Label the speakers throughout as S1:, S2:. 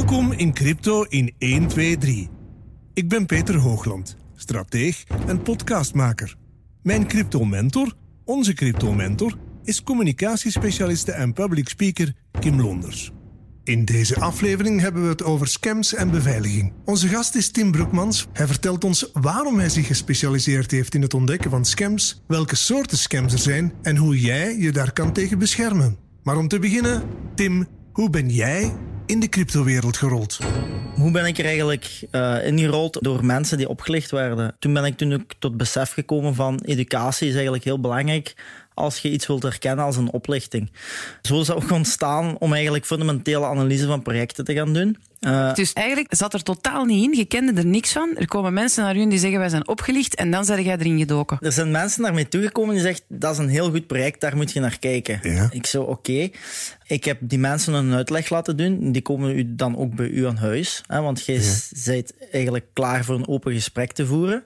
S1: Welkom in Crypto in 1, 2, 3. Ik ben Peter Hoogland, strateeg en podcastmaker. Mijn crypto-mentor, onze crypto-mentor, is communicatiespecialiste en public speaker Kim Londers. In deze aflevering hebben we het over scams en beveiliging. Onze gast is Tim Broekmans. Hij vertelt ons waarom hij zich gespecialiseerd heeft in het ontdekken van scams, welke soorten scams er zijn en hoe jij je daar kan tegen beschermen. Maar om te beginnen, Tim, hoe ben jij in de cryptowereld gerold?
S2: Hoe ben ik er eigenlijk uh, ingerold door mensen die opgelicht werden? Toen ben ik toen ook tot besef gekomen van educatie is eigenlijk heel belangrijk als je iets wilt herkennen als een oplichting. Zo is dat ook ontstaan om eigenlijk fundamentele analyse van projecten te gaan doen.
S3: Uh, dus eigenlijk zat er totaal niet in, je kende er niks van. Er komen mensen naar u en die zeggen wij zijn opgelicht en dan zijn jij erin gedoken.
S2: Er zijn mensen naar mij toegekomen die zeggen dat is een heel goed project, daar moet je naar kijken.
S1: Ja.
S2: Ik zo oké. Ik heb die mensen een uitleg laten doen. Die komen u dan ook bij u aan huis. Hè, want jij ja. bent eigenlijk klaar voor een open gesprek te voeren.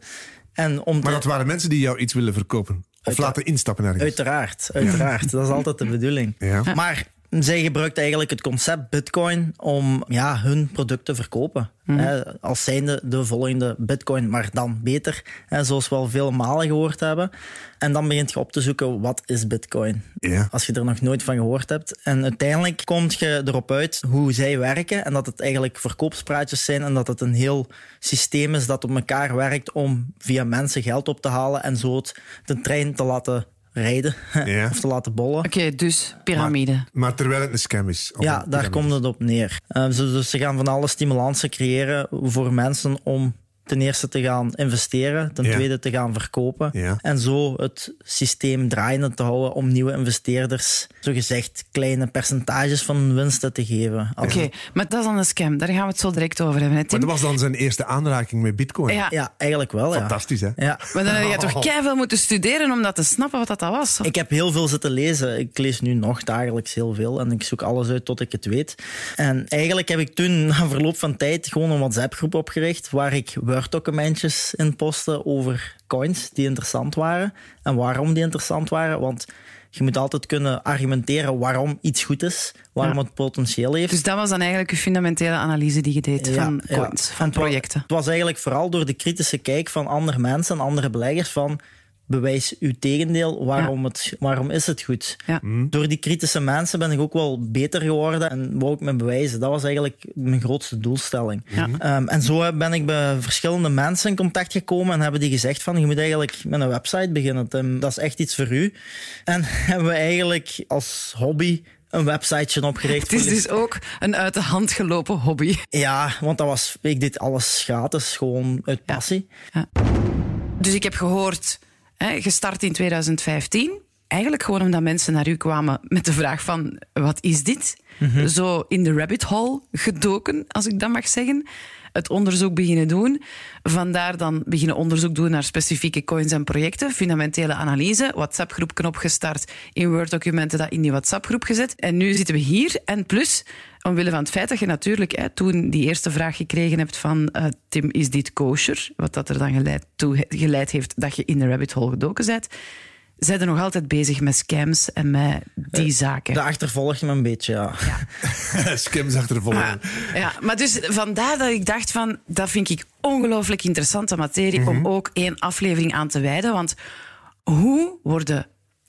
S2: En om
S1: maar dat waren mensen die jou iets willen verkopen? Of laten instappen ergens?
S2: Uiteraard, uiteraard. Dat is altijd de bedoeling.
S1: Ja.
S2: Maar zij gebruikt eigenlijk het concept Bitcoin om ja, hun product te verkopen.
S3: Mhm.
S2: Hè, als zijnde de volgende Bitcoin, maar dan beter. Hè, zoals we al veel malen gehoord hebben. En dan begint je op te zoeken, wat is Bitcoin?
S1: Ja.
S2: Als je er nog nooit van gehoord hebt. En uiteindelijk kom je erop uit hoe zij werken. En dat het eigenlijk verkoopspraatjes zijn. En dat het een heel systeem is dat op elkaar werkt om via mensen geld op te halen. En zo het, de trein te laten rijden
S1: Ja.
S2: of te laten bollen.
S3: Oké, dus piramide.
S1: Maar terwijl het een scam is.
S2: Ja, daar komt het op neer. Uh, ze- dus ze gaan van alle stimulansen creëren voor mensen om ten eerste te gaan investeren, ten
S1: Ja.
S2: tweede te gaan verkopen.
S1: Ja.
S2: En zo het systeem draaiende te houden om nieuwe investeerders, zogezegd, kleine percentages van hun winsten te geven.
S3: Oké, maar dat is dan een scam. Daar gaan we het zo direct over hebben. Hè,
S1: Maar
S3: Tim?
S1: dat was dan zijn eerste aanraking met bitcoin.
S3: Ja.
S2: Ja, eigenlijk wel. Ja.
S1: Fantastisch, hè?
S2: Ja.
S3: Maar dan heb je toch keihard moeten studeren om dat te snappen wat dat was.
S2: Ik heb heel veel zitten lezen. Ik lees nu nog dagelijks heel veel en ik zoek alles uit tot ik het weet. En eigenlijk heb ik toen na verloop van tijd gewoon een WhatsApp-groep opgericht waar ik Word-documentjes in postte over coins die interessant waren en waarom die interessant waren. Want je moet altijd kunnen argumenteren waarom iets goed is, waarom
S3: Ja.
S2: het potentieel heeft.
S3: Dus dat was dan eigenlijk je fundamentele analyse die je deed van coins,
S2: ja.
S3: van projecten.
S2: Het was eigenlijk vooral door de kritische kijk van andere mensen en andere beleggers van bewijs uw tegendeel, waarom, het, waarom is het goed?
S3: Ja.
S2: Door die kritische mensen ben ik ook wel beter geworden en wou ik me bewijzen. Dat was eigenlijk mijn grootste doelstelling.
S3: Ja.
S2: Ehm, en zo ben ik bij verschillende mensen in contact gekomen en hebben die gezegd van je moet eigenlijk met een website beginnen. Tim. Dat is echt iets voor u. En hebben we eigenlijk als hobby een websiteje opgericht.
S3: Het is dus ook een uit de hand gelopen hobby.
S2: Ja, want dat was, ik deed alles gratis, gewoon uit passie.
S3: Dus ik heb gehoord, gestart in 2015. Eigenlijk gewoon omdat mensen naar u kwamen met de vraag van, wat is dit? Zo in de rabbit hole gedoken, als ik dat mag zeggen. Het onderzoek beginnen doen. Vandaar dan beginnen onderzoek doen naar specifieke coins en projecten. Fundamentele analyse. WhatsApp-groep opgestart. In Word-documenten dat in die WhatsApp-groep gezet. En nu zitten we hier. En plus, omwille van het feit dat je natuurlijk hè, toen die eerste vraag gekregen hebt van eh, Tim, is dit kosher? Wat dat er dan geleid, toe geleid heeft dat je in de rabbit hole gedoken bent. Zijn er nog altijd bezig met scams en met die zaken?
S2: Dat achtervolgt me een beetje, ja.
S1: Scams achtervolgen.
S3: Ah, ja, maar dus vandaar dat ik dacht van, dat vind ik ongelooflijk interessante materie om ook één aflevering aan te wijden. Want hoe worden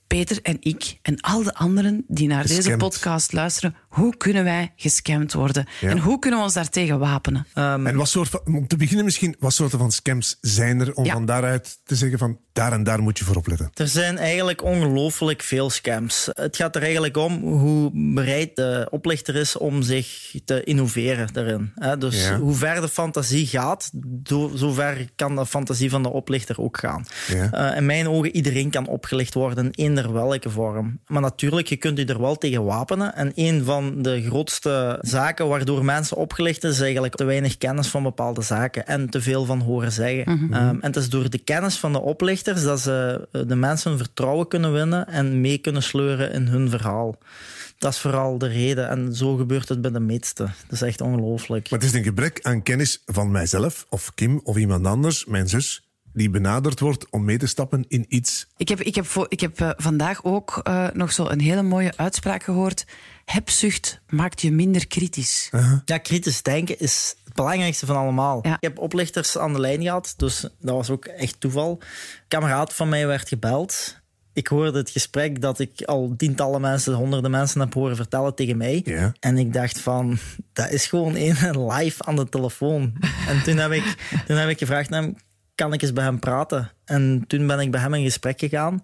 S3: Peter en ik en al de anderen die naar deze podcast luisteren, hoe kunnen wij gescamd worden?
S1: Ja.
S3: En hoe kunnen we ons daartegen wapenen?
S1: En wat soort van, om te beginnen misschien, wat soorten van scams zijn er om
S3: Ja.
S1: van daaruit te zeggen van daar en daar moet je voor opletten?
S2: Er zijn eigenlijk ongelooflijk veel scams. Het gaat er eigenlijk om hoe bereid de oplichter is om zich te innoveren daarin. hè. Dus
S1: Ja.
S2: hoe ver de fantasie gaat, do- zover kan de fantasie van de oplichter ook gaan.
S1: Ja.
S2: Eh, in mijn ogen, iedereen kan opgelicht worden in welke vorm. Maar natuurlijk, je kunt je er wel tegen wapenen. En een van de grootste zaken waardoor mensen opgelicht is, eigenlijk te weinig kennis van bepaalde zaken en te veel van horen zeggen. Ehm, en het is door de kennis van de oplichters dat ze eh, de mensen vertrouwen kunnen winnen en mee kunnen sleuren in hun verhaal. Dat is vooral de reden. En zo gebeurt het bij de meeste. Dat is echt ongelooflijk.
S1: Maar het is een gebrek aan kennis van mijzelf of Kim of iemand anders, mijn zus, die benaderd wordt om mee te stappen in iets.
S3: Ik heb, ik heb, voor, ik heb uh, vandaag ook uh, nog zo een hele mooie uitspraak gehoord. Hebzucht maakt je minder kritisch.
S2: Uh -huh. Ja, kritisch denken is het belangrijkste van allemaal. Ja. Ik heb oplichters aan de lijn gehad, dus dat was ook echt toeval. Een kameraad van mij werd gebeld ik hoorde het gesprek dat ik al tientallen mensen, honderden mensen heb horen vertellen tegen mij. En ik dacht van, dat is gewoon één live aan de telefoon. en toen heb ik, toen heb ik gevraagd naar hem, kan ik eens bij hem praten? En toen ben ik bij hem in gesprek gegaan.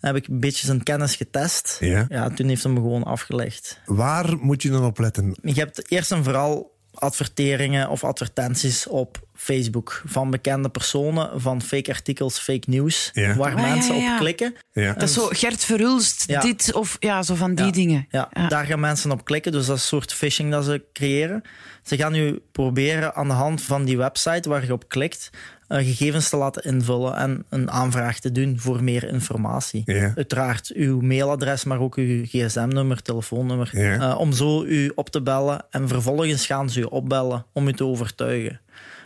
S2: Heb ik een beetje zijn kennis getest.
S1: Ja.
S2: ja toen heeft hij me gewoon afgelegd.
S1: Waar moet je dan op letten?
S2: Je hebt eerst en vooral adverteringen of advertenties op Facebook van bekende personen, van fake artikels, fake nieuws,
S1: ja.
S2: waar
S3: Ah, ja,
S2: mensen
S3: ja, ja.
S2: op klikken.
S1: Ja.
S3: Dat is zo Gert Verhulst,
S2: Ja.
S3: dit of ja, zo van die
S2: Ja.
S3: dingen.
S2: Ja, daar gaan mensen op klikken. Dus dat is een soort phishing dat ze creëren. Ze gaan nu proberen aan de hand van die website waar je op klikt, eh, gegevens te laten invullen en een aanvraag te doen voor meer informatie. Uiteraard uw mailadres, maar ook uw gsm-nummer, telefoonnummer. Eh, om zo u op te bellen en vervolgens gaan ze u opbellen om u te overtuigen.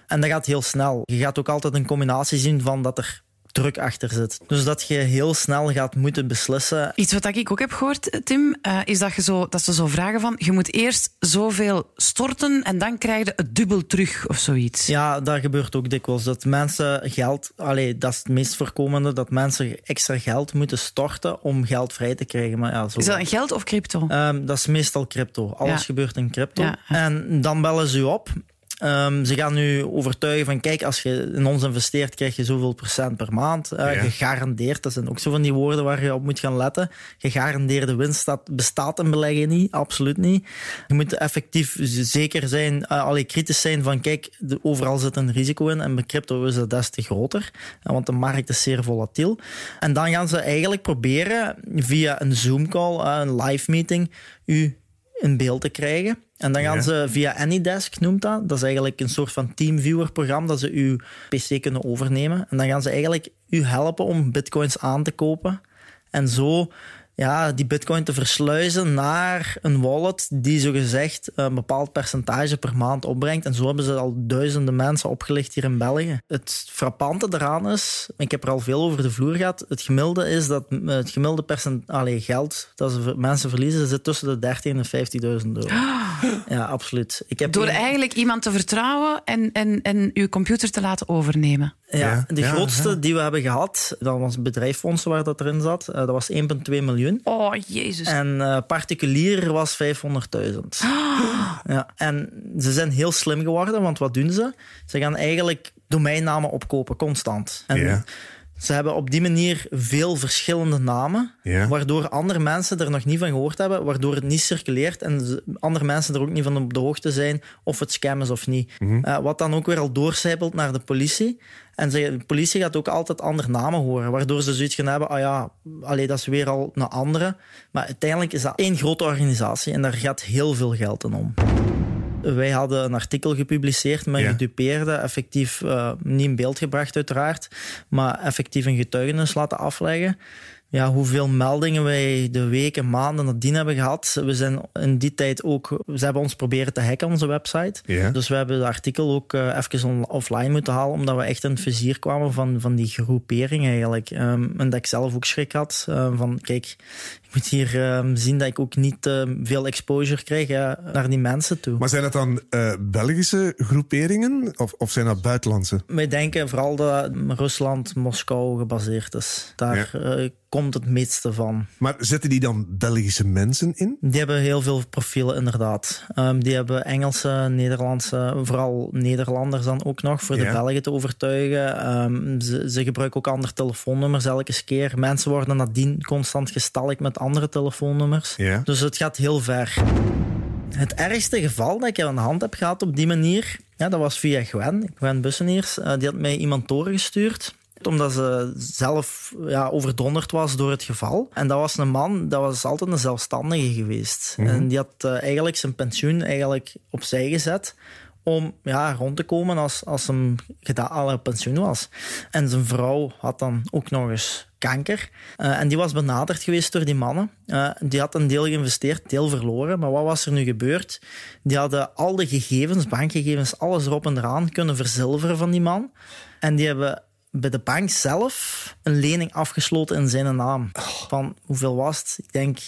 S2: En dat gaat heel snel. Je gaat ook altijd een combinatie zien van dat er druk achter zit. Dus dat je heel snel gaat moeten beslissen.
S3: Iets wat ik ook heb gehoord, Tim, eh, is dat, je zo, dat ze zo vragen van... Je moet eerst zoveel storten en dan krijg je het dubbel terug of zoiets.
S2: Ja, dat gebeurt ook dikwijls. Dat mensen geld, allee, dat is het meest voorkomende, dat mensen extra geld moeten storten om geld vrij te krijgen. Maar ja, zo.
S3: Is dat geld of crypto?
S2: Ehm, dat is meestal crypto. Alles
S3: Ja.
S2: gebeurt in crypto.
S3: Ja.
S2: En dan bellen ze u op. Ehm, ze gaan u overtuigen van, kijk, als je in ons investeert, krijg je zoveel procent per maand. Eh,
S1: Ja.
S2: Gegarandeerd, dat zijn ook zo van die woorden waar je op moet gaan letten. Gegarandeerde winst dat bestaat in beleggen niet, absoluut niet. Je moet effectief zeker zijn, uh, allee, kritisch zijn van, kijk, de, overal zit een risico in en bij crypto is dat des te groter, eh, want de markt is zeer volatiel. En dan gaan ze eigenlijk proberen via een Zoom-call, een live meeting, u in beeld te krijgen. En dan gaan
S1: Ja.
S2: ze via AnyDesk, noemt dat. Dat is eigenlijk een soort van teamviewer-programma dat ze uw PC kunnen overnemen. En dan gaan ze eigenlijk u helpen om bitcoins aan te kopen. En zo ja, die bitcoin te versluizen naar een wallet die zogezegd een bepaald percentage per maand opbrengt. En zo hebben ze al duizenden mensen opgelicht hier in België. Het frappante daaraan is, ik heb er al veel over de vloer gehad, het gemiddelde is dat eh, het gemiddelde percent, allee, geld dat ze, mensen verliezen zit tussen de 13.000 en 50.000 euro. Ja, absoluut. Ik heb
S3: Door
S2: een-
S3: eigenlijk iemand te vertrouwen en, en, en uw computer te laten overnemen.
S2: Ja,
S1: Ja,
S2: de
S1: ja,
S2: grootste
S1: ja.
S2: die we hebben gehad, dat was bedrijfsfondsen waar dat erin zat. Eh, dat was 1,2 miljoen.
S3: Oh, jezus.
S2: En eh, particulier was 500.000. Ja, en ze zijn heel slim geworden, want wat doen ze? Ze gaan eigenlijk domeinnamen opkopen, constant. En
S1: Ja.
S2: Ze hebben op die manier veel verschillende namen,
S1: Ja.
S2: waardoor andere mensen er nog niet van gehoord hebben, waardoor het niet circuleert en andere mensen er ook niet van op de hoogte zijn of het scam is of niet. Eh, wat dan ook weer al doorcijpelt naar de politie. En de politie gaat ook altijd andere namen horen, waardoor ze zoiets gaan hebben, ah ja, allee, dat is weer al een andere. Maar uiteindelijk is dat één grote organisatie en daar gaat heel veel geld in om. Wij hadden een artikel gepubliceerd met
S1: Ja.
S2: gedupeerden, effectief eh, niet in beeld gebracht uiteraard, maar effectief een getuigenis laten afleggen. Ja, hoeveel meldingen wij de weken, maanden nadien hebben gehad. We zijn in die tijd ook... Ze hebben ons proberen te hacken, onze website.
S1: Ja.
S2: Dus we hebben het artikel ook eh, even offline moeten halen, omdat we echt in het vizier kwamen van, van die groepering eigenlijk. Ehm, en dat ik zelf ook schrik had eh, van, kijk, ik moet hier ehm, zien dat ik ook niet eh, veel exposure krijg naar die mensen toe.
S1: Maar zijn dat dan eh, Belgische groeperingen of, of zijn dat buitenlandse?
S2: Wij denken vooral dat Rusland, Moskou gebaseerd is. Daar eh, komt het meeste van.
S1: Maar zetten die dan Belgische mensen in?
S2: Die hebben heel veel profielen, inderdaad. Ehm, die hebben Engelse, Nederlandse, vooral Nederlanders dan ook nog, voor de
S1: Ja.
S2: Belgen te overtuigen. Ehm, ze, ze gebruiken ook andere telefoonnummers elke keer. Mensen worden nadien constant gestalkt met andere telefoonnummers.
S1: Ja.
S2: Dus het gaat heel ver. Het ergste geval dat ik aan de hand heb gehad op die manier, ja, dat was via Gwen, Gwen Busseniers. Eh, die had mij iemand doorgestuurd omdat ze zelf ja, overdonderd was door het geval. En dat was een man, dat was altijd een zelfstandige geweest. En die had eh, eigenlijk zijn pensioen eigenlijk opzij gezet om ja, rond te komen als, als hem gedaan, al pensioen was. En zijn vrouw had dan ook nog eens kanker. Eh, en die was benaderd geweest door die mannen. Eh, die had een deel geïnvesteerd, deel verloren. Maar wat was er nu gebeurd? Die hadden al de gegevens, bankgegevens, alles erop en eraan kunnen verzilveren van die man. En die hebben bij de bank zelf een lening afgesloten in zijn naam. Van hoeveel was het? Ik denk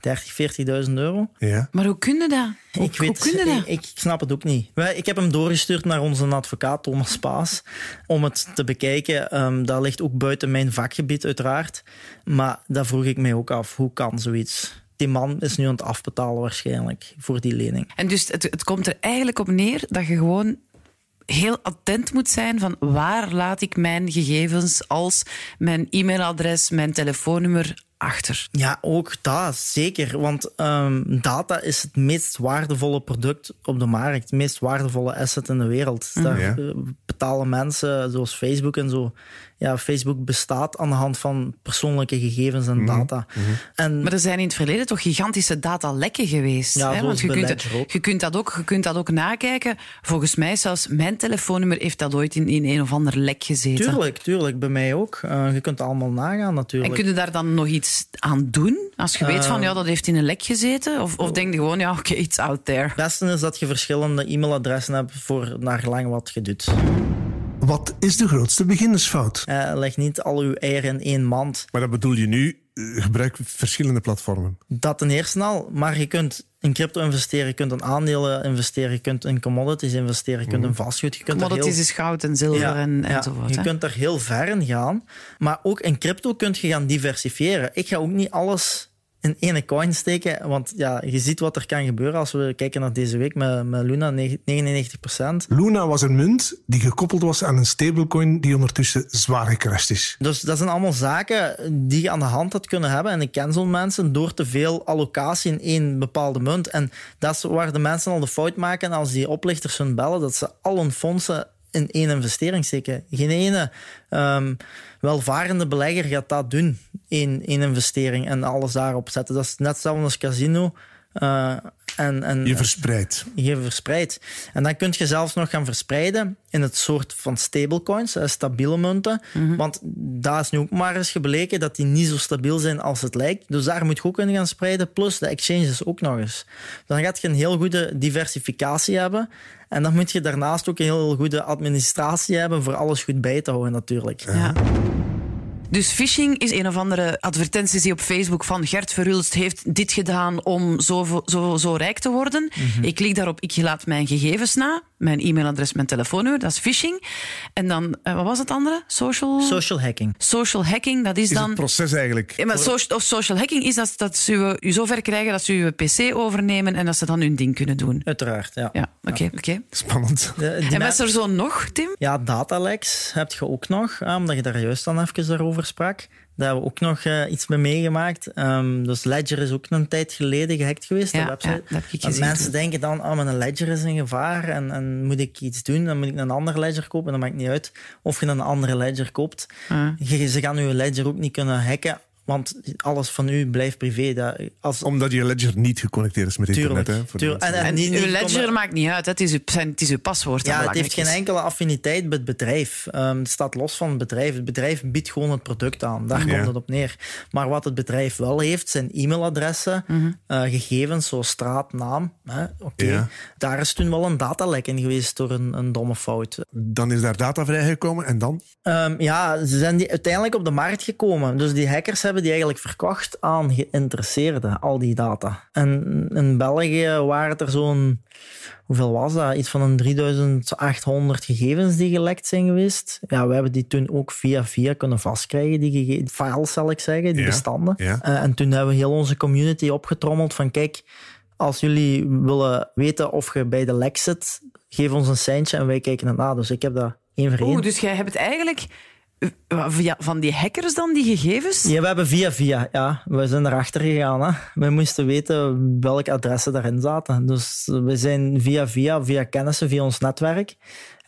S2: 30, 40.000 euro.
S1: Ja.
S3: Maar hoe kun je dat? Hoe,
S2: ik, weet,
S3: hoe kun je dat?
S2: Ik, ik snap het ook niet. Ik heb hem doorgestuurd naar onze advocaat Thomas Paas om het te bekijken. Ehm, dat ligt ook buiten mijn vakgebied, uiteraard. Maar daar vroeg ik mij ook af: hoe kan zoiets? Die man is nu aan het afbetalen, waarschijnlijk, voor die lening.
S3: En dus het, het komt er eigenlijk op neer dat je gewoon heel attent moet zijn van waar laat ik mijn gegevens als mijn e-mailadres, mijn telefoonnummer achter.
S2: Ja, ook dat, zeker. Want ehm, data is het meest waardevolle product op de markt. Het meest waardevolle asset in de wereld. Daar
S1: Ja.
S2: eh, betalen mensen, zoals Facebook en zo. Ja, Facebook bestaat aan de hand van persoonlijke gegevens en data. En
S3: Maar er zijn in het verleden toch gigantische datalekken geweest.
S2: Ja,
S3: hè? Want je kunt, je, kunt dat ook, je kunt dat ook nakijken. Volgens mij zelfs mijn telefoonnummer heeft dat ooit in, in een of ander lek gezeten.
S2: Tuurlijk, tuurlijk, bij mij ook. Eh, je kunt het allemaal nagaan
S3: En
S2: natuurlijk.
S3: kun je daar dan nog iets aan doen? Als je weet van ja, dat heeft in een lek gezeten? Of, of denk je gewoon, ja, oké, it's out there.
S2: Het beste is dat je verschillende e-mailadressen hebt voor naar gelang wat je doet.
S1: Wat is de grootste beginnersfout?
S2: Eh, leg niet al uw eieren in één mand.
S1: Maar dat bedoel je nu, eh, gebruik verschillende platformen.
S2: Dat ten eerste al, maar je kunt in crypto investeren, je kunt in aandelen investeren, je kunt in commodities investeren, je kunt in vastgoed. Je kunt
S3: Commodities
S2: heel...
S3: is goud en zilver en,
S2: ja,
S3: enzovoort.
S2: je
S3: hè.
S2: kunt er heel ver in gaan. Maar ook in crypto kun je gaan diversifiëren. Ik ga ook niet alles in één coin steken, want ja, je ziet wat er kan gebeuren als we kijken naar deze week met, met Luna, 99%.
S1: Luna was een munt die gekoppeld was aan een stablecoin die ondertussen zwaar gecrashed is.
S2: Dus dat zijn allemaal zaken die je aan de hand had kunnen hebben. En ik ken zo'n mensen door te veel allocatie in één bepaalde munt. En dat is waar de mensen al de fout maken als die oplichters hun bellen, dat ze al hun fondsen in één investering steken. Geen ene ehm, welvarende belegger gaat dat doen, één, één investering en alles daarop zetten. Dat is net hetzelfde als casino. Eh, en, en,
S1: Je verspreidt.
S2: je verspreidt. En dan kun je zelfs nog gaan verspreiden in het soort van stablecoins, eh, stabiele munten. Want daar is nu ook maar eens gebleken dat die niet zo stabiel zijn als het lijkt. Dus daar moet je ook kunnen gaan spreiden. Plus de exchanges ook nog eens. Dan gaat je een heel goede diversificatie hebben. En dan moet je daarnaast ook een heel goede administratie hebben voor alles goed bij te houden natuurlijk.
S3: Ja. Dus phishing is een of andere advertentie die op Facebook van Gert Verhulst heeft dit gedaan om zo, zo, zo rijk te worden. Ik klik daarop, ik laat mijn gegevens na, mijn e-mailadres, mijn telefoonnummer, dat is phishing. En dan, eh, wat was het andere? Social?
S2: Social hacking.
S3: Social hacking, dat is,
S1: Is
S3: dan...
S1: het proces eigenlijk.
S3: Ja, maar social, of social hacking is dat, dat ze u, u zover krijgen dat ze uw pc overnemen en dat ze dan hun ding kunnen doen.
S2: Uiteraard, ja.
S3: Ja, oké, oké.
S1: Spannend.
S2: De-
S3: En is er zo nog, Tim?
S2: Ja, dataleks heb je ook nog, omdat je daar juist dan even daarover sprak. Daar hebben we ook nog eh, iets mee meegemaakt. Ehm, dus Ledger is ook een tijd geleden gehackt geweest,
S3: Ja,
S2: de website.
S3: ja, dat heb ik
S2: mensen denken dan, oh, mijn Ledger is in gevaar en, en moet ik iets doen? Dan moet ik een ander Ledger kopen. Dat maakt niet uit of je een andere Ledger koopt.
S3: Ah.
S2: Je, ze gaan je Ledger ook niet kunnen hacken, want alles van u blijft privé. Dat, als,
S1: Omdat je ledger niet geconnecteerd is met
S2: Tuurlijk,
S1: internet. Hè, voor
S2: tuurlijk. En-
S3: En
S2: niet-
S3: uw ledger maakt niet uit, hè. het is uw, zijn- het is uw paswoord.
S2: Ja, het heeft geen enkele affiniteit met het bedrijf. Ehm, het staat los van het bedrijf. Het bedrijf biedt gewoon het product aan. Daar
S1: Ja.
S2: komt het op neer. Maar wat het bedrijf wel heeft, zijn e-mailadressen,
S3: Mhm.
S2: eh, gegevens zoals straat, naam. hè.
S1: Ja.
S2: Daar is toen wel een datalek in geweest door een, een domme fout.
S1: Dan is daar data vrijgekomen en dan?
S2: Ehm, ja, ze zijn die uiteindelijk op de markt gekomen. Dus die hackers hebben die eigenlijk verkocht aan geïnteresseerden, al die data. En in België waren het er zo'n, hoeveel was dat? Iets van een 3800 gegevens die gelekt zijn geweest. Ja, we hebben die toen ook via via kunnen vastkrijgen, die files zal ik zeggen, die
S1: Ja,
S2: bestanden.
S1: ja.
S2: Eh, en toen hebben we heel onze community opgetrommeld van kijk, als jullie willen weten of je bij de lek zit, geef ons een seintje en wij kijken het na. Dus ik heb dat één voor één.
S3: Oeh, dus jij hebt eigenlijk eh, via, van die hackers dan die gegevens?
S2: Ja, we hebben via via, ja. We zijn erachter gegaan. Hè. We moesten weten welke adressen daarin zaten. Dus we zijn via via, via kennissen, via ons netwerk,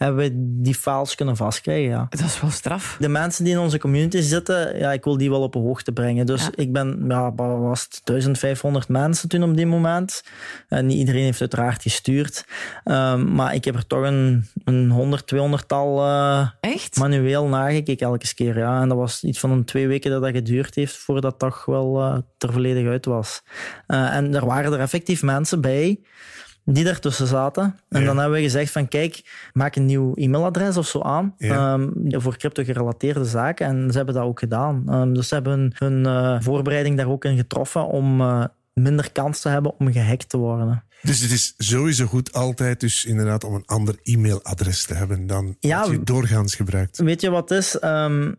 S2: hebben we die files kunnen vastkrijgen, ja.
S3: Dat is wel straf.
S2: De mensen die in onze community zitten, ja, ik wil die wel op de hoogte brengen. Dus
S3: Ja.
S2: ik ben, ja, was het 1500 mensen toen op die moment. En niet iedereen heeft uiteraard gestuurd. Ehm, maar ik heb er toch een, een 100, 200 tal eh,
S3: Echt?
S2: manueel nagekeken elke keer. Ja. En dat was iets van een twee weken dat dat geduurd heeft voordat dat toch wel eh, er volledig uit was. Eh, en er waren er effectief mensen bij die daartussen zaten. En
S1: Ja.
S2: dan hebben we gezegd van kijk, maak een nieuw e-mailadres of zo aan
S1: Ja.
S2: ehm, voor crypto gerelateerde zaken. En ze hebben dat ook gedaan. Ehm, dus ze hebben hun, eh, voorbereiding daar ook in getroffen om eh, minder kans te hebben om gehackt te worden.
S1: Dus het is sowieso goed altijd dus inderdaad om een ander e-mailadres te hebben dan
S2: Ja,
S1: wat je doorgaans gebruikt.
S2: Weet je wat is? Ehm,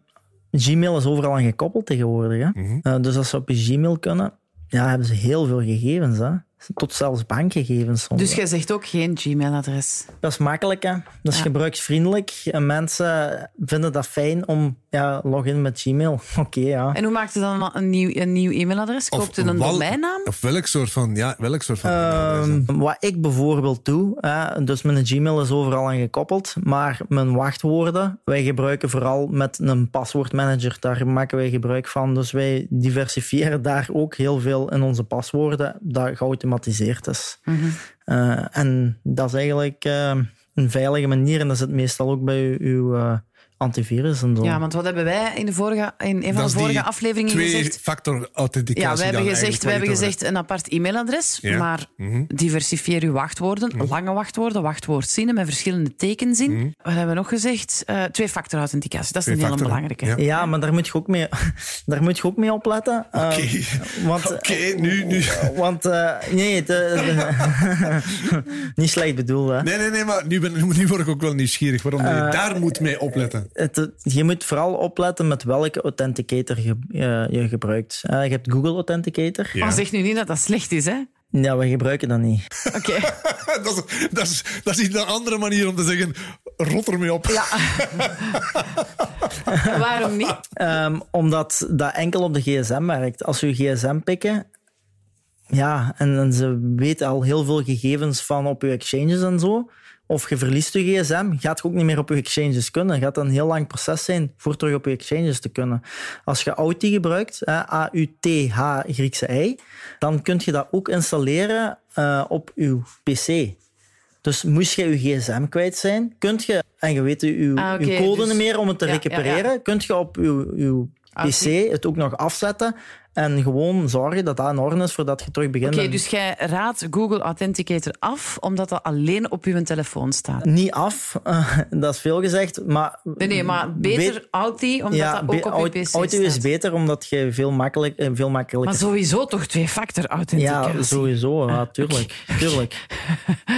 S2: Gmail is overal aan gekoppeld tegenwoordig. Hè?
S1: Mhm.
S2: Eh, dus als ze op je Gmail kunnen, ja, hebben ze heel veel gegevens. Hè? Tot zelfs bankgegevens.
S3: Dus jij zegt ook geen Gmail-adres.
S2: Dat is makkelijk, hè? Dat is
S3: Ja.
S2: gebruiksvriendelijk. En mensen vinden dat fijn om ja, login met Gmail. Oké, ja.
S3: En hoe maakt je dan een nieuw, een nieuw e-mailadres? Koopt je een
S1: wal-
S3: domeinnaam?
S1: Of welk soort van, ja, welk soort van?
S2: Ehm, wat ik bijvoorbeeld doe, hè, dus mijn Gmail is overal aan gekoppeld, maar mijn wachtwoorden, wij gebruiken vooral met een paswoordmanager, daar maken wij gebruik van. Dus wij diversifiëren daar ook heel veel in onze paswoorden, dat geautomatiseerd is. Eh, en dat is eigenlijk eh, een veilige manier en dat zit meestal ook bij uw, uw eh, antivirus en zo.
S3: Ja, want wat hebben wij in, de vorige, in een van
S1: Dat
S3: de vorige
S1: die
S3: afleveringen gezegd?
S1: Twee-factor authenticatie.
S3: Ja, we hebben gezegd, we hebben gezegd een apart e-mailadres,
S1: Ja.
S3: maar
S1: Mhm.
S3: diversifieer uw wachtwoorden. Lange wachtwoorden, wachtwoordzinnen met verschillende tekens in.
S1: Mhm.
S3: Wat hebben we nog gezegd? Eh twee-factor authenticatie, dat is een hele belangrijke.
S1: ja.
S2: Ja, maar daar moet je ook mee, daar moet je ook mee opletten. Eh,
S1: Oké.
S2: want,
S1: Oké, nu, nu.
S2: Want, eh, nee, het, eh, niet slecht bedoeld, hè.
S1: Nee, nee, nee, maar nu, ben, nu word ik ook wel nieuwsgierig waarom
S2: Eh,
S1: je daar moet mee opletten.
S2: Het, je moet vooral opletten met welke authenticator je, eh, je gebruikt. Eh, je hebt Google Authenticator.
S1: Ja.
S3: Maar zeg nu niet dat dat slecht is, hè?
S2: Ja, we gebruiken dat niet.
S3: Oké.
S1: dat, is, dat, is, dat is een andere manier om te zeggen, rot ermee op.
S3: Ja. Waarom niet?
S2: Ehm, omdat dat enkel op de gsm werkt. Als we je gsm pikken, ja, en, en ze weten al heel veel gegevens van op je exchanges en zo. Of je verliest je gsm, gaat je ook niet meer op je exchanges kunnen. Gaat dat een heel lang proces zijn voor terug op je exchanges te kunnen. Als je Auth gebruikt, A-U-T-H, Griekse I, dan kun je dat ook installeren eh, op je pc. Dus moest je je gsm kwijt zijn, kunt je, en je weet je,
S3: Ah,
S2: code
S3: dus-
S2: niet meer om het te
S3: Ja,
S2: recupereren,
S3: ja.
S2: kunt je op je, je pc het ook nog afzetten en gewoon zorgen dat dat in orde is voordat je terug begint.
S3: Oké, dus jij raadt Google Authenticator af, omdat dat alleen op je telefoon staat.
S2: Niet af, eh, dat is veel gezegd, maar...
S3: Nee, nee, maar beter Authy, omdat dat ook op je PC
S2: is
S3: staat.
S2: beter omdat je veel, makkelijk, eh, veel makkelijker...
S3: Maar sowieso toch twee-factor authenticatie.
S2: Ja, sowieso. Ja, tuurlijk. tuurlijk.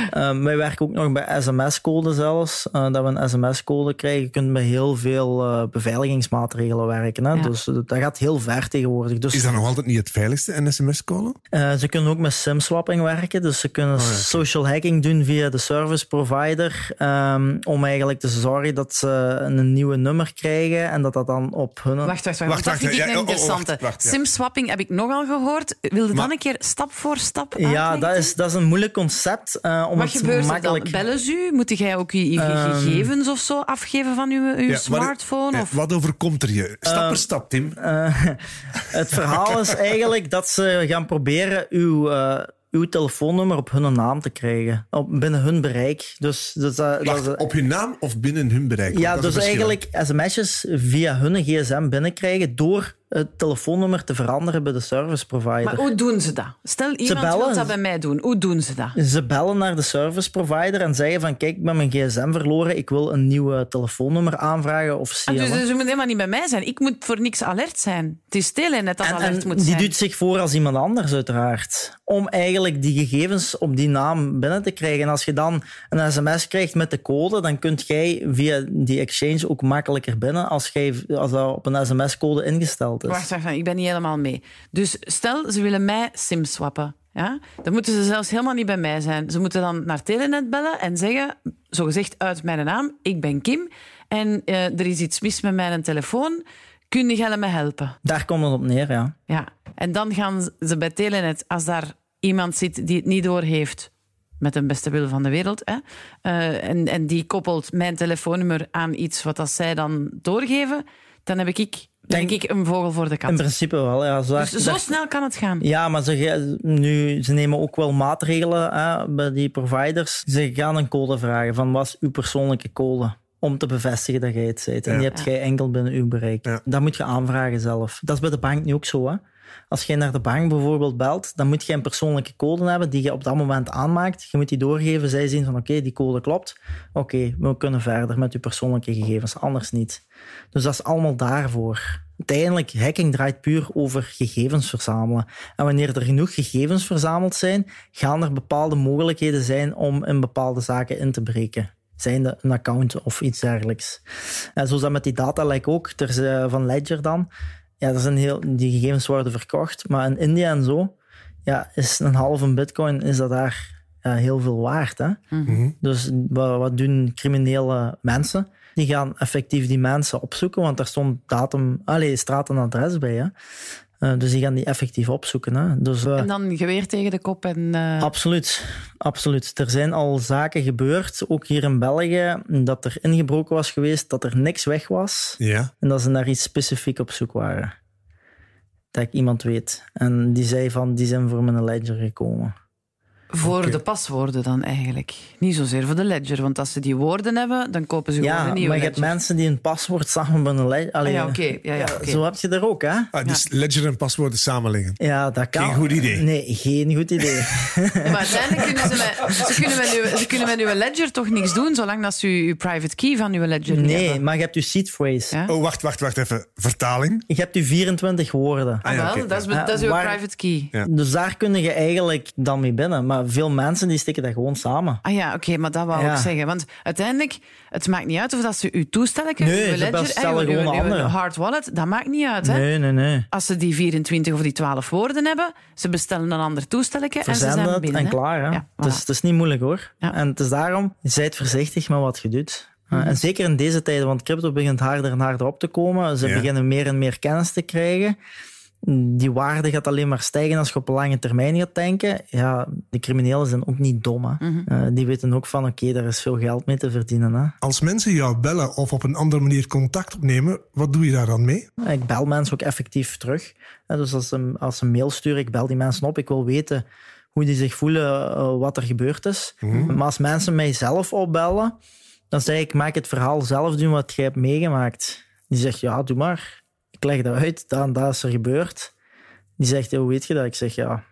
S2: Ehm, wij werken ook nog bij sms-code zelfs. eh, dat we een sms-code krijgen. Je kunt met heel veel eh, beveiligingsmaatregelen werken. Hè?
S3: Ja.
S2: Dus dat gaat heel ver tegenwoordig. Dus
S1: Is dat nog altijd niet het veiligste, een sms-callen?
S2: eh, ze kunnen ook met SIM-swapping werken. Dus ze kunnen
S1: Oh, ja,
S2: social hacking doen via de service provider. ehm, om eigenlijk te zorgen dat ze een nieuwe nummer krijgen. En dat dat dan op hun...
S3: Wacht, wacht, wacht.
S1: Wacht,
S3: dat vind ik
S1: ja,
S3: een
S1: oh, oh,
S3: interessante.
S1: ja.
S3: Sim-swapping heb ik nogal gehoord. Wil je
S1: Maar-
S3: dan een keer stap voor stap
S2: Ja,
S3: uitleggen?
S2: dat is, dat is een moeilijk concept. eh, om
S3: Wat
S2: het
S3: gebeurt er
S2: makkelijk...
S3: dan? Bellen ze u? Moet jij ook je, je
S2: Ehm,
S3: gegevens of zo afgeven van uw, uw
S1: Ja,
S3: smartphone?
S1: Wat,
S3: of?
S1: wat overkomt er je? Stap per stap, Tim.
S2: Eh, het verhaal is eigenlijk dat ze gaan proberen uw, eh, uw telefoonnummer op hun naam te krijgen. Op, binnen hun bereik. Dus, dus dat,
S1: op hun naam of binnen hun bereik?
S2: ja, dus eigenlijk sms'jes via hun gsm binnenkrijgen door het telefoonnummer te veranderen bij de service provider.
S3: Maar hoe doen ze dat? Stel, iemand wil dat bij mij doen. Hoe doen ze dat?
S2: Ze bellen naar de service provider en zeggen van kijk, ik ben mijn gsm verloren, ik wil een nieuwe telefoonnummer aanvragen of
S3: Ah, dus ze moet helemaal niet bij mij zijn. Ik moet voor niks alert zijn. Het is Telenet dat
S2: En,
S3: alert
S2: en
S3: moet
S2: die
S3: zijn.
S2: doet zich voor als iemand anders, uiteraard. Om eigenlijk die gegevens op die naam binnen te krijgen. En als je dan een sms krijgt met de code, dan kunt jij via die exchange ook makkelijker binnen als, jij, als dat op een sms-code ingesteld is.
S3: Wacht, wacht, wacht, ik ben niet helemaal mee. Dus stel, ze willen mij sim-swappen. Ja? Dan moeten ze zelfs helemaal niet bij mij zijn. Ze moeten dan naar Telenet bellen en zeggen, zogezegd uit mijn naam, ik ben Kim en eh, er is iets mis met mijn telefoon. Kun jij me helpen?
S2: Daar komt het op neer, ja.
S3: Ja. En dan gaan ze bij Telenet, als daar iemand zit die het niet doorheeft, met de beste wil van de wereld, hè, eh, en, en die koppelt mijn telefoonnummer aan iets wat dat zij dan doorgeven, dan heb ik,
S2: Denk-
S3: ik een vogel voor de kat.
S2: In principe wel, ja. Zo,
S3: Dus zo snel kan het gaan.
S2: Ja, maar ze, nu, ze nemen ook wel maatregelen hè, bij die providers. Ze gaan een code vragen van wat is uw persoonlijke code? Om te bevestigen dat jij het bent. En
S1: Ja.
S2: die hebt jij enkel binnen uw bereik.
S1: Ja.
S2: Dat moet je aanvragen zelf. Dat is bij de bank nu ook zo. Hè? Als je naar de bank bijvoorbeeld belt, dan moet je een persoonlijke code hebben die je op dat moment aanmaakt. Je moet die doorgeven. Zij zien van oké, die code klopt. Oké, we kunnen verder met je persoonlijke gegevens, anders niet. Dus dat is allemaal daarvoor. Uiteindelijk, hacking draait puur over gegevens verzamelen. En wanneer er genoeg gegevens verzameld zijn, gaan er bepaalde mogelijkheden zijn om in bepaalde zaken in te breken. Zijnde een account of iets dergelijks. En zo dat met die datalek ook, ter, van Ledger dan. Ja, er zijn heel, die gegevens worden verkocht, maar in India en zo ja, is een halve bitcoin is dat daar ja, heel veel waard. Hè? Dus wat, wat doen criminele mensen? Die gaan effectief die mensen opzoeken, want daar stond datum, allez, straat en adres bij. Hè? Uh, dus die gaan die effectief opzoeken. Hè? Dus, uh,
S3: en dan geweer tegen de kop en... Uh...
S2: Absoluut, absoluut. Er zijn al zaken gebeurd, ook hier in België, dat er ingebroken was geweest, dat er niks weg was.
S1: Ja.
S2: En dat ze naar iets specifiek op zoek waren. Dat ik iemand weet. En die zei van, die zijn voor mijn ledger gekomen.
S3: Voor okay. de paswoorden dan eigenlijk. Niet zozeer voor de ledger. Want als ze die woorden hebben, dan kopen ze
S2: ja,
S3: gewoon een nieuwe
S2: maar je hebt mensen die een paswoord samen met een ledger...
S3: Allee, ah, ja, oké. Okay. Ja, ja, okay.
S2: Zo heb je er ook, hè?
S1: Ah, dus ledger en paswoorden samenleggen.
S2: Ja, dat kan.
S1: Geen goed idee.
S2: Nee, geen goed idee.
S3: maar uiteindelijk kunnen ze met, ze kunnen met, uw, ze kunnen met uw ledger toch niks doen, zolang dat ze uw private key van uw ledger
S2: Nee,
S3: hebben.
S2: maar je hebt uw seed phrase.
S1: Ja? Oh, wacht, wacht, wacht even. Vertaling?
S2: Je hebt uw 24 woorden.
S3: Ah, ja, wel, dat is, dat is uw waar, private key.
S2: Dus daar kun je eigenlijk dan mee binnen. Maar veel mensen die steken dat gewoon samen.
S3: Ah ja, oké, okay, maar dat wou ik zeggen. Want uiteindelijk, het maakt niet uit of dat ze uw toestellen kunnen,
S2: nee,
S3: uw ledger,
S2: bestellen gewoon
S3: uw, uw,
S2: andere.
S3: hard wallet, dat maakt niet uit. Hè?
S2: Nee, nee, nee.
S3: Als ze die 24 of die 12 woorden hebben, ze bestellen een ander toestelletje en ze zijn binnen.
S2: en klaar. Hè? Ja, voilà. dus het is niet moeilijk hoor.
S3: Ja.
S2: En het is daarom, zijt voorzichtig met wat je doet. Mm -hmm. En zeker in deze tijden, want crypto begint harder en harder op te komen. Ze
S1: Ja.
S2: beginnen meer en meer kennis te krijgen. Die waarde gaat alleen maar stijgen als je op lange termijn gaat denken. Ja, de criminelen zijn ook niet dom. Hè.
S3: Mhm.
S2: Uh, die weten ook van, oké, daar is veel geld mee te verdienen. Hè.
S1: Als mensen jou bellen of op een andere manier contact opnemen, wat doe je daar dan mee?
S2: Ik bel mensen ook effectief terug. Hè, Dus als ze, als ze een mail sturen, ik bel die mensen op. Ik wil weten hoe die zich voelen, uh, wat er gebeurd is.
S1: Mhm.
S2: Maar als mensen mij zelf opbellen, dan zeg ik, maak het verhaal zelf doen wat jij hebt meegemaakt. Die zegt, ja, doe maar. Leg dat uit, dat en dat is er gebeurd. Die zegt, hoe weet je dat? Ik zeg, ja,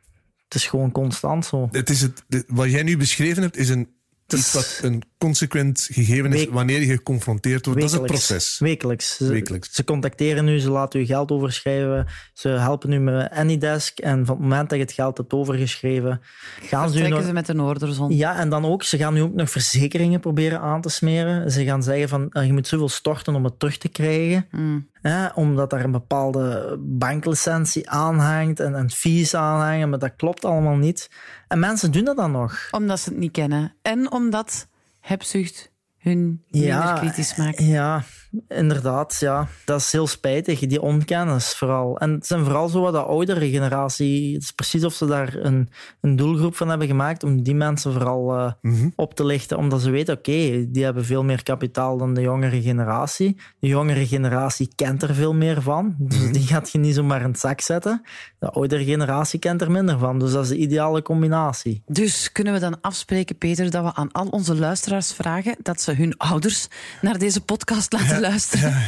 S2: het is gewoon constant zo.
S1: Het is het, wat jij nu beschreven hebt, is een,
S2: Het is-
S1: wat een consequent gegeven is wanneer je geconfronteerd wordt. Dat is het
S2: Wekelijks.
S1: proces.
S2: Wekelijks. Ze,
S1: Wekelijks.
S2: ze contacteren u, ze laten u geld overschrijven. Ze helpen u met Anydesk. En van het moment dat je het geld hebt overgeschreven, gaan ze u nog...
S3: ze met Noorderzon.
S2: Ja, en dan ook, ze gaan nu ook nog verzekeringen proberen aan te smeren. Ze gaan zeggen van, eh, je moet zoveel storten om het terug te krijgen.
S3: Mm.
S2: Hè, omdat daar een bepaalde banklicentie aanhangt en, en fees aanhangen, maar dat klopt allemaal niet. En mensen doen dat dan nog.
S3: Omdat ze het niet kennen. En omdat hebzucht hun minder kritisch maakt.
S2: Ja, inderdaad. Ja. Dat is heel spijtig, die onkennis vooral. En het zijn vooral zo wat de oudere generatie. Het is precies of ze daar een, een doelgroep van hebben gemaakt om die mensen vooral eh,
S1: Mhm.
S2: op te lichten. Omdat ze weten, oké, die hebben veel meer kapitaal dan de jongere generatie. De jongere generatie kent er veel meer van. Dus
S1: Mhm.
S2: die gaat je niet zomaar in het zak zetten. De oudere generatie kent er minder van. Dus dat is de ideale combinatie.
S3: Dus kunnen we dan afspreken, Peter, dat we aan al onze luisteraars vragen dat ze hun ouders naar deze podcast laten luisteren?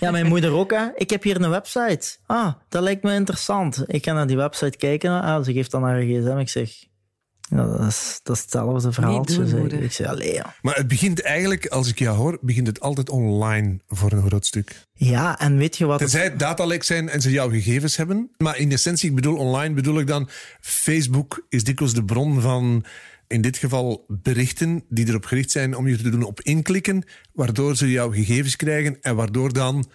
S2: Ja, mijn moeder ook. Hè. Ik heb hier een website. Ah, dat lijkt me interessant. Ik ga naar die website kijken. Ah, ze geeft dan haar gsm. Ik zeg, ja, dat, is, dat is hetzelfde verhaaltje.
S3: doen,
S2: zeg.
S3: moeder.
S2: Ik zeg, allee, ja.
S1: Maar het begint eigenlijk, als ik jou hoor, begint het altijd online voor een groot stuk.
S2: Ja, en weet je wat...
S1: Tenzij het datalek zijn en ze jouw gegevens hebben. Maar in essentie, ik bedoel online, bedoel ik dan... Facebook is dikwijls de bron van, in dit geval, berichten die erop gericht zijn om je te doen op inklikken, waardoor ze jouw gegevens krijgen en waardoor dan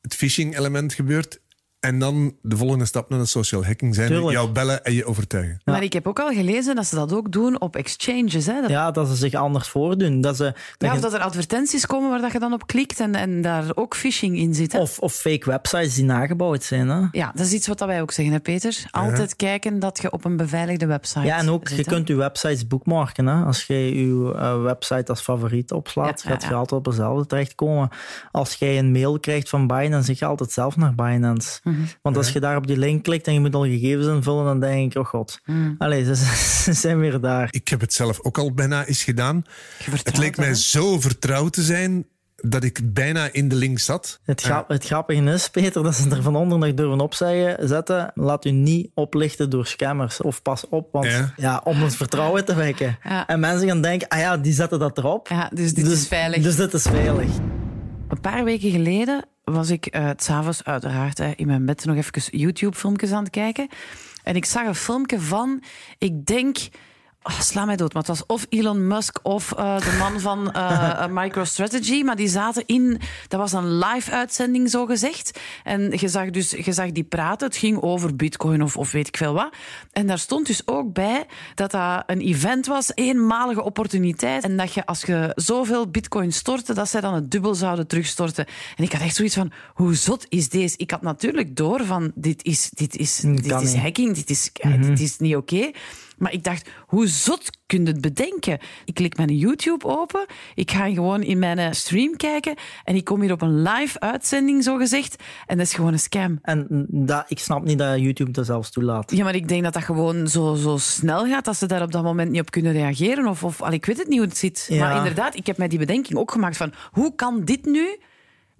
S1: het phishing-element gebeurt. En dan de volgende stap naar de social hacking zijn,
S2: Tuurlijk.
S1: jou bellen en je overtuigen.
S3: Maar ik heb ook al gelezen dat ze dat ook doen op exchanges. Hè? Dat,
S2: Ja, dat ze zich anders voordoen. Dat ze, dat
S3: ja, of
S2: je-
S3: dat er advertenties komen waar dat je dan op klikt en, en daar ook phishing in zit. Hè?
S2: of, of fake websites die nagebouwd zijn. Hè?
S3: Ja, dat is iets wat wij ook zeggen, hè, Peter. Altijd kijken dat je op een beveiligde website
S2: Ja, en ook,
S3: zit,
S2: je
S3: hè.
S2: kunt je websites bookmarken. Hè? Als je je eh, website als favoriet opslaat,
S3: Ja, ja,
S2: gaat je altijd op dezelfde terechtkomen. Als jij een mail krijgt van Binance, zeg je altijd zelf naar Binance.
S3: Mhm.
S2: Want als je daar op die link klikt en je moet al gegevens invullen, dan denk ik, oh god.
S3: Mhm.
S2: Allee, ze, ze zijn weer daar.
S1: Ik heb het zelf ook al bijna eens gedaan. Het leek mij
S3: hè.
S1: zo vertrouwd te zijn dat ik bijna in de link zat.
S2: Het, grap, het grappige is, Peter, dat ze er van onder nog durven opzeggen, zetten. Laat u niet oplichten door scammers. Of pas op, want
S1: Ja.
S2: ja. om het vertrouwen te wekken.
S3: Ja.
S2: En mensen gaan denken, ah ja, die zetten dat erop.
S3: Ja, dus dit is veilig.
S2: Dus dit is veilig.
S3: Een paar weken geleden was ik uh, s'avonds uiteraard uh, in mijn bed nog even YouTube-filmpjes aan het kijken. En ik zag een filmpje van, ik denk... Oh, sla mij dood, maar het was of Elon Musk of uh, de man van uh, MicroStrategy. Maar die zaten in... Dat was een live-uitzending, zo gezegd. En je zag, dus, je zag die praten. Het ging over bitcoin of, of weet ik veel wat. En daar stond dus ook bij dat dat een event was. Eenmalige opportuniteit. En dat je, als je zoveel bitcoin stortte, dat zij dan het dubbel zouden terugstorten. En ik had echt zoiets van, hoe zot is deze? Ik had natuurlijk door van, dit is, dit is, dit is hacking. Dit is, mm -hmm. dit is niet oké. Okay. Maar ik dacht, hoe zot kun je het bedenken? Ik klik mijn YouTube open, ik ga gewoon in mijn stream kijken en ik kom hier op een live uitzending, zo gezegd. En dat is gewoon een scam.
S2: En dat, ik snap niet dat YouTube dat zelfs toelaat.
S3: Ja, maar ik denk dat dat gewoon zo, zo snel gaat dat ze daar op dat moment niet op kunnen reageren. Of, of al, ik weet het niet hoe het zit. Ja. Maar inderdaad, ik heb mij die bedenking ook gemaakt van, hoe kan dit nu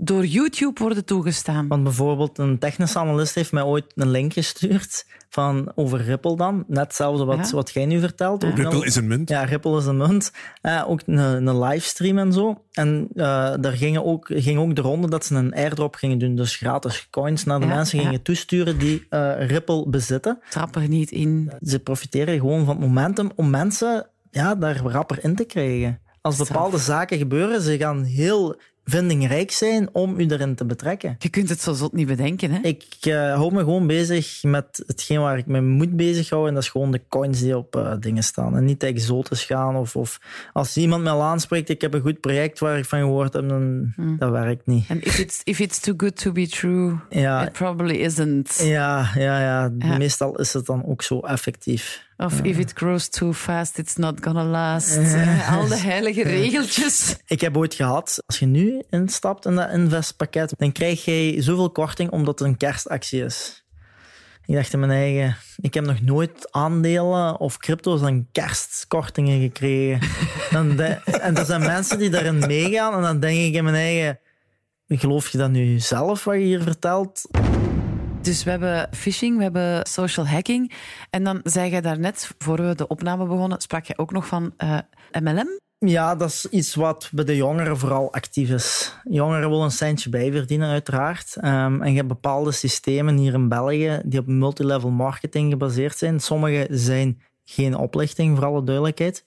S3: door YouTube worden toegestaan.
S2: Want bijvoorbeeld een technische analist heeft mij ooit een link gestuurd van over Ripple dan. Net hetzelfde wat,
S3: Ja.
S2: wat jij nu vertelt. Ook
S1: Ripple
S2: een-
S1: is een munt.
S2: Ja, Ripple is een munt. Eh, ook een, een livestream en zo. En eh, daar gingen ook, ging ook de ronde dat ze een airdrop gingen doen. Dus gratis coins naar de
S3: Ja,
S2: mensen
S3: ja.
S2: gingen toesturen die eh, Ripple bezitten.
S3: Trap er niet in.
S2: Ze profiteren gewoon van het momentum om mensen ja, daar rapper in te krijgen. Als bepaalde zaken gebeuren, ze gaan heel vindingrijk zijn om u erin te betrekken.
S3: Je kunt het zo zot niet bedenken, hè?
S2: Ik eh, hou me gewoon bezig met hetgeen waar ik me moet bezighouden. En dat is gewoon de coins die op eh, dingen staan. En niet exotisch gaan. Of, of als iemand me al aanspreekt, ik heb een goed project waar ik van gehoord heb, dan dat werkt niet.
S3: En if it's, if it's too good to be true,
S2: Ja,
S3: it probably isn't.
S2: ja, ja, ja.
S3: Ja.
S2: Meestal is het dan ook zo effectief.
S3: Of if it grows too fast, it's not gonna last. Eh, Al de heilige regeltjes.
S2: Ik heb ooit gehad, als je nu instapt in dat investpakket, dan krijg je zoveel korting omdat het een kerstactie is. Ik dacht in mijn eigen, ik heb nog nooit aandelen of crypto's aan kerstkortingen gekregen. Dan de- en er zijn mensen die daarin meegaan en dan denk ik in mijn eigen, geloof je dat nu zelf wat je hier vertelt?
S3: Dus we hebben phishing, we hebben social hacking. En dan zei jij daarnet, voor we de opname begonnen, sprak je ook nog van eh, MLM.
S2: Ja, dat is iets wat bij de jongeren vooral actief is. Jongeren willen een centje bijverdienen, uiteraard. Ehm, en je hebt bepaalde systemen hier in België die op multilevel marketing gebaseerd zijn. Sommige zijn geen oplichting, voor alle duidelijkheid.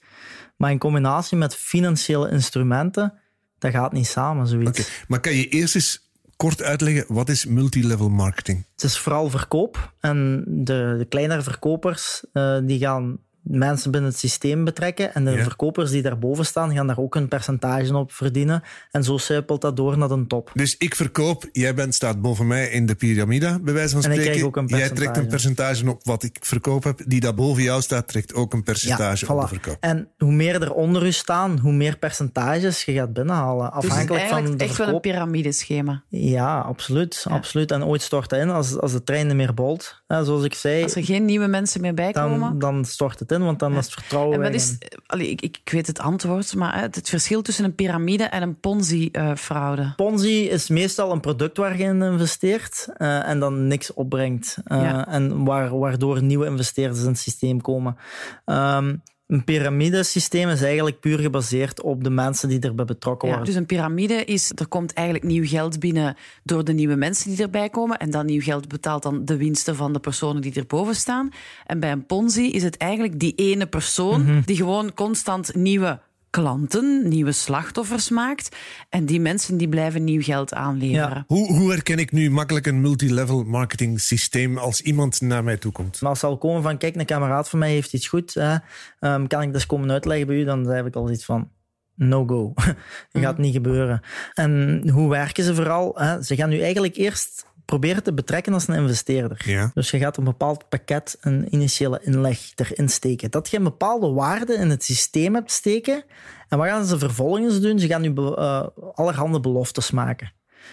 S2: Maar in combinatie met financiële instrumenten, dat gaat niet samen, zoiets.
S1: Maar kan je eerst eens kort uitleggen, wat is multilevel marketing?
S2: Het is vooral verkoop. En de, de kleinere verkopers eh, die gaan mensen binnen het systeem betrekken. En de
S1: Ja.
S2: verkopers die daarboven staan, gaan daar ook een percentage op verdienen. En zo sijpelt dat door naar de top.
S1: Dus ik verkoop, jij bent, staat boven mij in de piramide, bij wijze van
S2: En ik
S1: spreken.
S2: krijg ook een
S1: jij trekt een percentage op wat ik verkoop heb. Die daar boven jou staat, trekt ook een percentage op de verkoop.
S2: En hoe meer er onder u staan, hoe meer percentages je gaat binnenhalen.
S3: Dus
S2: Afhankelijk van
S3: eigenlijk
S2: de
S3: echt wel een piramideschema.
S2: Ja, absoluut, absoluut. En ooit stort dat in als, als de trein niet meer bolt. Zoals ik zei,
S3: Als er geen nieuwe mensen meer bij komen.
S2: dan, dan stort het in, want dan is het vertrouwen
S3: En wat is, allee, ik, ik weet het antwoord, maar het verschil tussen een piramide en een Ponzi-fraude.
S2: Ponzi is meestal een product waar je in investeert eh, en dan niks opbrengt. Eh,
S3: Ja.
S2: En waar, waardoor nieuwe investeerders in het systeem komen. Ehm, een piramidesysteem is eigenlijk puur gebaseerd op de mensen die erbij betrokken
S3: Ja,
S2: worden.
S3: dus een piramide is, er komt eigenlijk nieuw geld binnen door de nieuwe mensen die erbij komen. En dat nieuw geld betaalt dan de winsten van de personen die erboven staan. En bij een ponzi is het eigenlijk die ene persoon
S2: Mhm.
S3: die gewoon constant nieuwe klanten, nieuwe slachtoffers maakt. En die mensen die blijven nieuw geld aanleveren.
S2: Ja.
S1: Hoe, hoe herken ik nu makkelijk een multilevel marketing systeem als iemand naar mij toe komt?
S2: Maar als ze al komen van, kijk, een kameraad van mij heeft iets goed, hè, ehm, kan ik dat eens komen uitleggen bij u? Dan heb ik al iets van, no go. dat gaat niet gebeuren. En hoe werken ze vooral? Hè? Ze gaan u eigenlijk eerst proberen te betrekken als een investeerder.
S1: Ja.
S2: Dus je gaat een bepaald pakket, een initiële inleg erin steken. Dat je een bepaalde waarde in het systeem hebt steken. En wat gaan ze vervolgens doen? Ze gaan u be- eh, allerhande beloftes maken.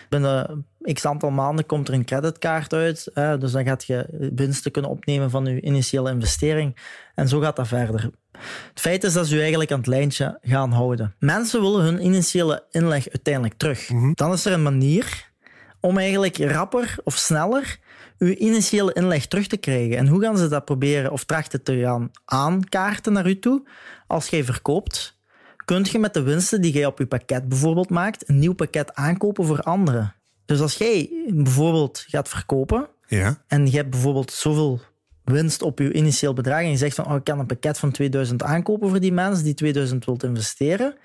S2: Binnen x aantal maanden komt er een creditkaart uit. Hè, dus dan gaat je winsten kunnen opnemen van je initiële investering. En zo gaat dat verder. Het feit is dat ze u eigenlijk aan het lijntje gaan houden. Mensen willen hun initiële inleg uiteindelijk terug. Dan is er een manier om eigenlijk rapper of sneller uw initiële inleg terug te krijgen. En hoe gaan ze dat proberen of trachten te gaan aankaarten naar u toe? Als jij verkoopt, kunt je met de winsten die jij op je pakket bijvoorbeeld maakt, een nieuw pakket aankopen voor anderen. Dus als jij bijvoorbeeld gaat verkopen
S1: Ja.
S2: en je hebt bijvoorbeeld zoveel winst op je initieel bedrag en je zegt van oh, ik kan een pakket van 2000 aankopen voor die mensen die 2000 wilt investeren,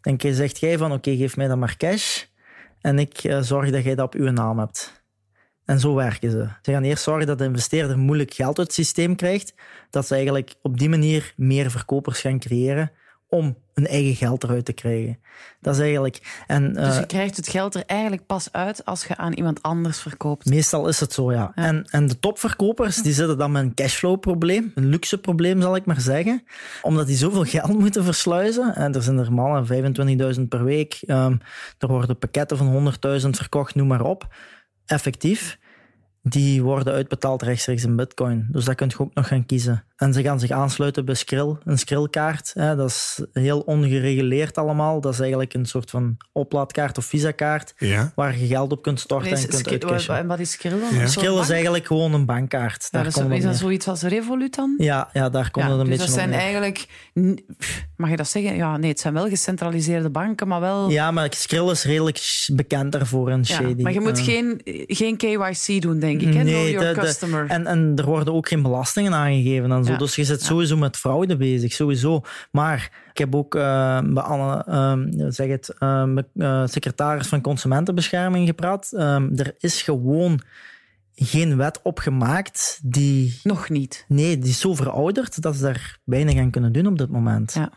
S2: dan zegt jij van oké, geef mij dan maar cash en ik eh, zorg dat jij dat op uw naam hebt. En zo werken ze. Ze gaan eerst zorgen dat de investeerder moeilijk geld uit het systeem krijgt, dat ze eigenlijk op die manier meer verkopers gaan creëren om hun eigen geld eruit te krijgen. Dat is eigenlijk... En,
S3: Dus
S2: eh,
S3: je krijgt het geld er eigenlijk pas uit als je aan iemand anders verkoopt.
S2: Meestal is het zo, ja. En, en de topverkopers die zitten dan met een cashflow-probleem, een luxe-probleem zal ik maar zeggen, omdat die zoveel geld moeten versluizen. En er zijn er mannen 25.000 per week, ehm, er worden pakketten van 100.000 verkocht, noem maar op. Effectief. Die worden uitbetaald rechtstreeks in bitcoin. Dus dat kun je ook nog gaan kiezen. En ze gaan zich aansluiten bij Skrill, een Skrill-kaart. Hè, dat is heel ongereguleerd allemaal. Dat is eigenlijk een soort van oplaadkaart of visa-kaart
S1: Ja.
S2: waar je geld op kunt storten
S3: Nee,
S2: en kunt uitcashen.
S3: en wat is Skrill dan?
S1: Ja.
S2: Skrill is eigenlijk gewoon een bankkaart.
S3: Ja,
S2: Daar
S3: dat is,
S2: komt
S3: dat zoiets als Revolut dan?
S2: Ja, ja, daar komt
S3: Ja,
S2: het een
S3: dus
S2: beetje
S3: dat zijn
S2: neer.
S3: eigenlijk, mag je dat zeggen? Ja, nee, het zijn wel gecentraliseerde banken, maar wel.
S2: Ja, maar Skrill is redelijk bekend daarvoor en
S3: Ja,
S2: shady.
S3: maar je moet
S2: Eh,
S3: geen, geen KYC doen, denk ik. Hè? know your
S2: de- de-
S3: customer.
S2: en, en er worden ook geen belastingen aangegeven en zo. Dus je zit sowieso met fraude bezig, sowieso. Maar ik heb ook eh, bij Anne, ehm, zeg het, eh, secretaris van Consumentenbescherming gepraat. Er is gewoon geen wet opgemaakt die...
S3: Nog niet.
S2: Nee, die is zo verouderd dat ze daar weinig aan kunnen doen op dit moment.
S3: Ja.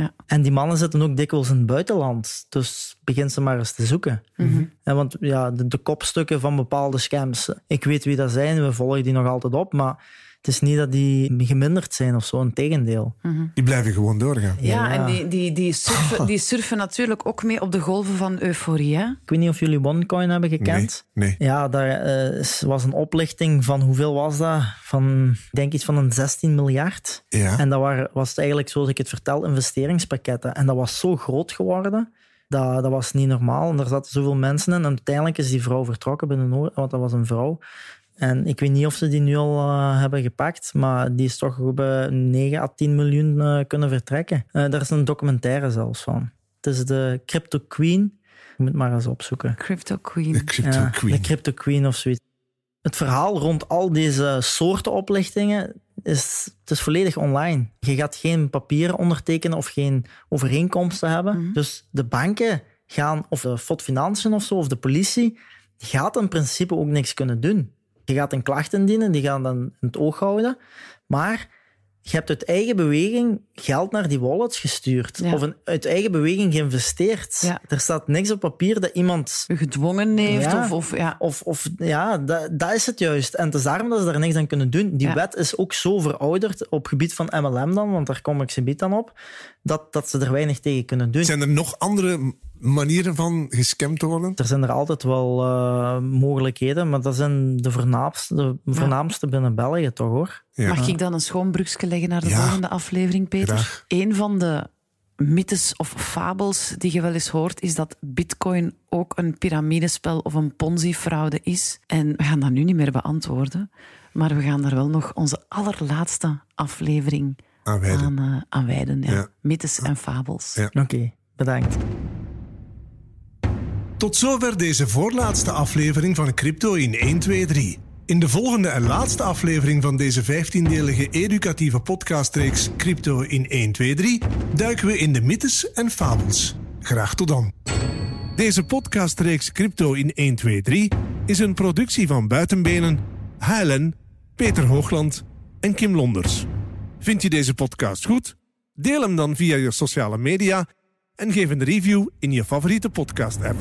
S3: Ja.
S2: En die mannen zitten ook dikwijls in het buitenland. Dus begin ze maar eens te zoeken.
S3: Mhm.
S2: En want ja, de, de kopstukken van bepaalde scams, ik weet wie dat zijn, we volgen die nog altijd op, maar het is niet dat die geminderd zijn of zo, een tegendeel.
S1: Die blijven gewoon doorgaan.
S3: Ja,
S2: Ja.
S3: en die, die, die, surfen, die surfen natuurlijk ook mee op de golven van euforie. Hè?
S2: Ik weet niet of jullie OneCoin hebben gekend.
S1: Nee. nee.
S2: Ja, daar eh, was een oplichting van hoeveel was dat? Van, ik denk iets van een 16 miljard.
S1: Ja.
S2: En dat waren, was het eigenlijk, zoals ik het vertel, investeringspakketten. En dat was zo groot geworden, dat, dat was niet normaal. En daar zaten zoveel mensen in. En uiteindelijk is die vrouw vertrokken binnen Noord, want dat was een vrouw. En ik weet niet of ze die nu al eh, hebben gepakt, maar die is toch bij 9 à 10 miljoen eh, kunnen vertrekken. Eh, daar is een documentaire zelfs van. Het is de Crypto Queen. Je moet maar eens opzoeken.
S3: Crypto Queen.
S1: De Crypto
S2: Ja,
S1: Queen.
S2: De Crypto Queen of zoiets. Het verhaal rond al deze soorten oplichtingen is, het is volledig online. Je gaat geen papieren ondertekenen of geen overeenkomsten hebben. Dus de banken gaan, of de FOD Financiën of zo, of de politie, gaat in principe ook niks kunnen doen. Je gaat een klacht indienen, die gaan dan in het oog houden. Maar je hebt uit eigen beweging geld naar die wallets gestuurd.
S3: Ja.
S2: Of een, uit eigen beweging geïnvesteerd.
S3: Ja.
S2: Er staat niks op papier dat iemand
S3: Gedwongen heeft.
S2: Ja.
S3: Of, of, ja.
S2: of, of ja, dat, dat is het juist. En het is daarom dat ze daar niks aan kunnen doen. Die wet is ook zo verouderd op gebied van MLM dan, want daar kom ik ze dan op, dat, dat ze er weinig tegen kunnen doen.
S1: Zijn er nog andere manieren van gescamd te worden?
S2: Er zijn er altijd wel eh, mogelijkheden, maar dat zijn de voornaamste, de voornaamste binnen België toch hoor.
S1: Ja.
S3: Mag ik dan een schoon brugje leggen naar de
S1: Ja.
S3: volgende aflevering, Peter?
S1: Graag.
S3: Een van de mythes of fabels die je wel eens hoort, is dat bitcoin ook een piramidespel of een ponzi-fraude is. En we gaan dat nu niet meer beantwoorden, maar we gaan daar wel nog onze allerlaatste aflevering
S1: Aanwijden.
S3: aan, wijden. Ja.
S1: Ja.
S3: Mythes en fabels.
S1: Ja.
S2: Oké, bedankt.
S1: Tot zover deze voorlaatste aflevering van Crypto in 1, 2, 3. In de volgende en laatste aflevering van deze 15-delige educatieve podcastreeks Crypto in 1, 2, 3 duiken we in de mythes en fabels. Graag tot dan. Deze podcastreeks Crypto in 1, 2, 3 is een productie van Buitenbenen, HLN, Peter Hoogland en Kim Londers. Vind je deze podcast goed? Deel hem dan via je sociale media en geef een review in je favoriete podcast-app.